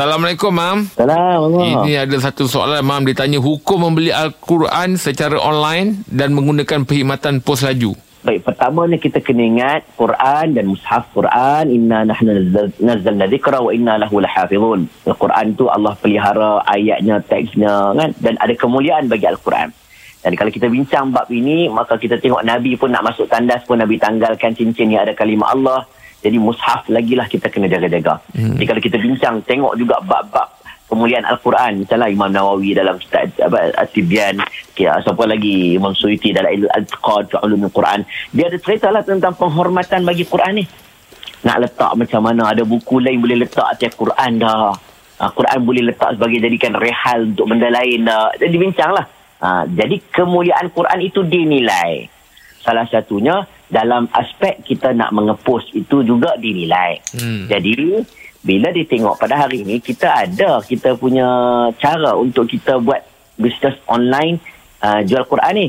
Assalamualaikum, Mam. Salam Allah. Ini ada satu soalan, Mam. Ditanya hukum membeli Al-Quran secara online dan menggunakan perkhidmatan pos laju. Baik, pertamanya kita kena ingat Quran dan mushaf Quran inna nahnu nazzal- nazzalna dzikra wa inna lahu lahafizun. Al-Quran tu Allah pelihara ayatnya, teksnya kan dan ada kemuliaan bagi Al-Quran. Dan kalau kita bincang bab ini, maka kita tengok Nabi pun nak masuk tandas pun Nabi tanggalkan cincin yang ada kalimah Allah. Jadi mushaf lagilah kita kena jaga-jaga. Hmm. Jadi kalau kita bincang, tengok juga bab-bab kemuliaan Al-Quran. Misalnya Imam Nawawi dalam kitab apa At-Tibyan ya, siapa lagi? Imam Suyuti dalam Al-Tiqad fi Ulumul Quran. Dia ada cerita lah tentang penghormatan bagi Quran ni. Nak letak macam mana ada buku lain boleh letak atas Quran dah. Ha, Quran boleh letak sebagai jadikan rehal untuk benda lain dah. Jadi bincang lah. Ha, jadi kemuliaan Quran itu dinilai. Salah satunya dalam aspek kita nak mengepos itu juga dinilai. Hmm. jadi bila ditengok pada hari ini kita ada kita punya cara untuk kita buat bisnes online uh, jual Quran ni.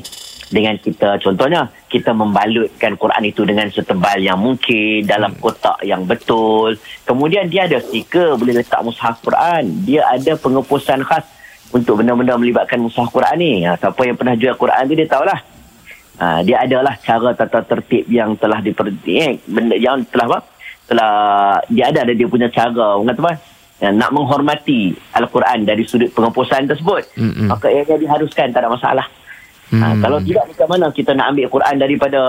Dengan kita contohnya kita membalutkan Quran itu dengan setebal yang mungkin dalam kotak yang betul. Kemudian dia ada stiker boleh letak mushaf Quran. Dia ada pengepusan khas untuk benda-benda melibatkan mushaf Quran ni. Ha, siapa yang pernah jual Quran tu dia tahulah ha, dia adalah cara tata tertib yang telah diper eh, benda yang telah apa? Telah dia ada ada dia punya cara. Orang kata apa? Ya, nak menghormati Al-Quran dari sudut pengepusan tersebut Mm-mm. maka ia diharuskan tak ada masalah. Ha, kalau tidak macam mana kita nak ambil Quran daripada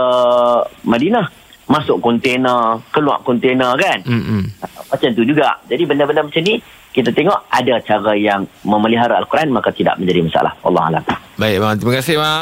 Madinah? Masuk kontena keluar kontena kan? Mm-mm. macam tu juga. Jadi benda-benda macam ni kita tengok ada cara yang memelihara Al-Quran maka tidak menjadi masalah. Allah Alam. Baik, Mam. Terima kasih, Mam.